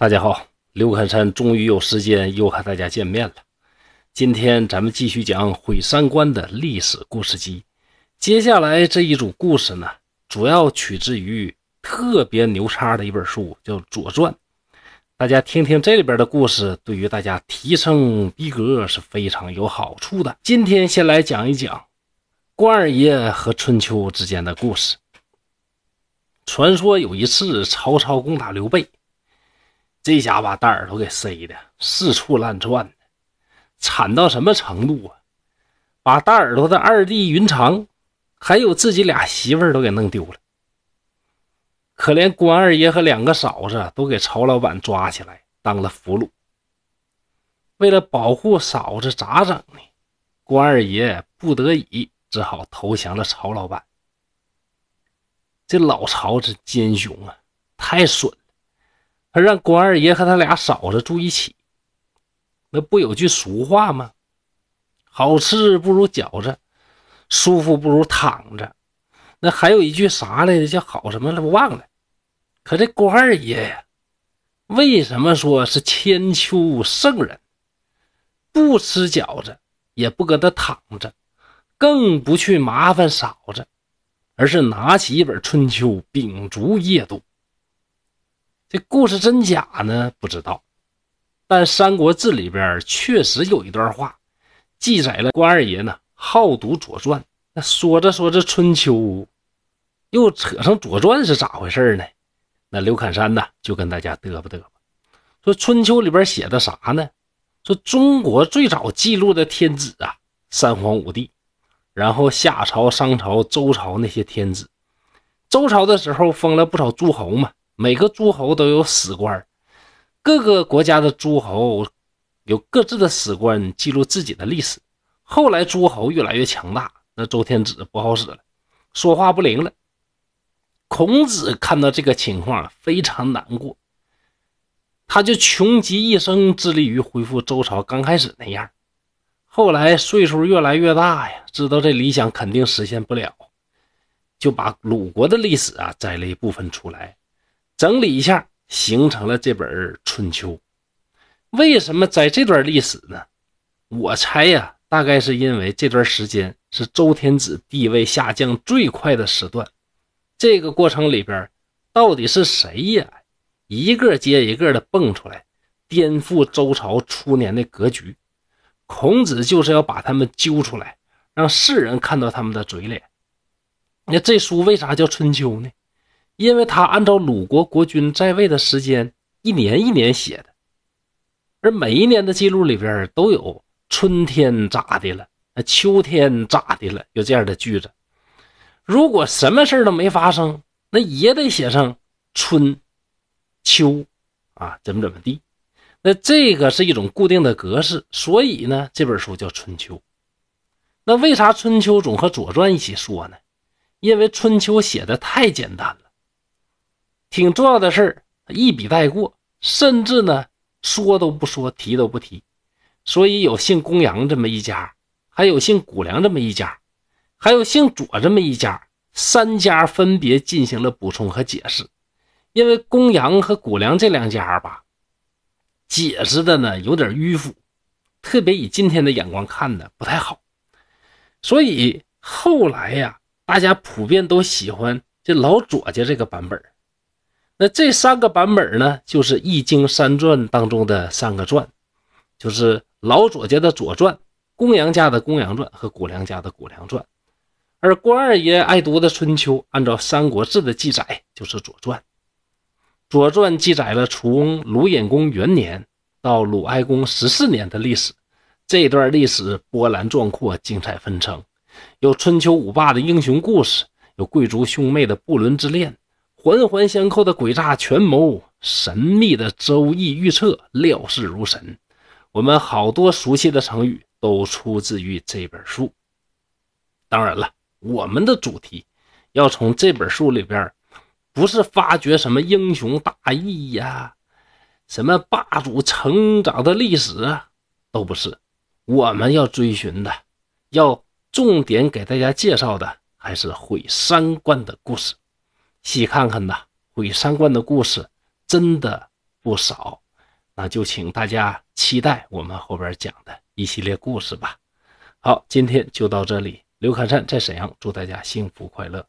大家好，刘侃山终于有时间又和大家见面了。今天咱们继续讲毁三观的历史故事集。接下来这一组故事呢，主要取自于特别牛叉的一本书，叫《左传》。大家听听这里边的故事，对于大家提升逼格是非常有好处的。今天先来讲一讲关二爷和春秋之间的故事。传说有一次曹操攻打刘备。这家把大耳朵给塞的四处乱窜惨到什么程度啊？把大耳朵的二弟云长，还有自己俩媳妇儿都给弄丢了。可怜关二爷和两个嫂子都给曹老板抓起来当了俘虏。为了保护嫂子，咋整呢？关二爷不得已只好投降了曹老板。这老曹这奸雄啊，太损！他让关二爷和他俩嫂子住一起，那不有句俗话吗？好吃不如饺子，舒服不如躺着。那还有一句啥来着？叫好什么了？我忘了。可这关二爷呀，为什么说是千秋圣人？不吃饺子，也不搁那躺着，更不去麻烦嫂子，而是拿起一本《春秋》，秉烛夜读。这故事真假呢？不知道，但《三国志》里边确实有一段话，记载了关二爷呢好读《左传》。那说着说着《春秋》，又扯上《左传》是咋回事呢？那刘侃山呢就跟大家嘚吧嘚吧，说《春秋》里边写的啥呢？说中国最早记录的天子啊，三皇五帝，然后夏朝、商朝、周朝那些天子，周朝的时候封了不少诸侯嘛。每个诸侯都有史官，各个国家的诸侯有各自的史官记录自己的历史。后来诸侯越来越强大，那周天子不好使了，说话不灵了。孔子看到这个情况非常难过，他就穷极一生致力于恢复周朝刚开始那样。后来岁数越来越大呀，知道这理想肯定实现不了，就把鲁国的历史啊摘了一部分出来。整理一下，形成了这本《春秋》。为什么在这段历史呢？我猜呀，大概是因为这段时间是周天子地位下降最快的时段。这个过程里边，到底是谁呀？一个接一个的蹦出来，颠覆周朝初年的格局。孔子就是要把他们揪出来，让世人看到他们的嘴脸。那这书为啥叫《春秋》呢？因为他按照鲁国国君在位的时间一年一年写的，而每一年的记录里边都有春天咋的了，秋天咋的了，有这样的句子。如果什么事都没发生，那也得写上春秋啊，怎么怎么地。那这个是一种固定的格式，所以呢，这本书叫《春秋》。那为啥《春秋》总和《左传》一起说呢？因为《春秋》写的太简单了。挺重要的事儿，一笔带过，甚至呢说都不说，提都不提。所以有姓公羊这么一家，还有姓谷梁这么一家，还有姓左这么一家，三家分别进行了补充和解释。因为公羊和谷梁这两家吧，解释的呢有点迂腐，特别以今天的眼光看的不太好。所以后来呀，大家普遍都喜欢这老左家这个版本。那这三个版本呢，就是《易经》三传当中的三个传，就是老左家的《左传》、公羊家的《公羊传》和谷梁家的《谷梁传》。而关二爷爱读的《春秋》，按照《三国志》的记载，就是《左传》。《左传》记载了从鲁隐公元年到鲁哀公十四年的历史，这段历史波澜壮阔、精彩纷呈，有春秋五霸的英雄故事，有贵族兄妹的不伦之恋。环环相扣的诡诈权谋，神秘的周易预测，料事如神。我们好多熟悉的成语都出自于这本书。当然了，我们的主题要从这本书里边，不是发掘什么英雄大义呀，什么霸主成长的历史啊，都不是。我们要追寻的，要重点给大家介绍的，还是毁三观的故事。细看看呐，毁三观的故事真的不少，那就请大家期待我们后边讲的一系列故事吧。好，今天就到这里。刘侃山在沈阳，祝大家幸福快乐。